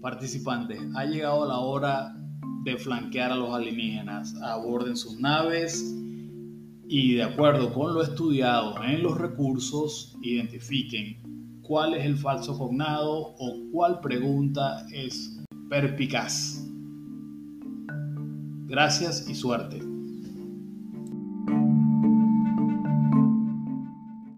Participantes, ha llegado la hora de flanquear a los alienígenas. Aborden sus naves y de acuerdo con lo estudiado en los recursos, identifiquen cuál es el falso cognado o cuál pregunta es perpicaz. Gracias y suerte.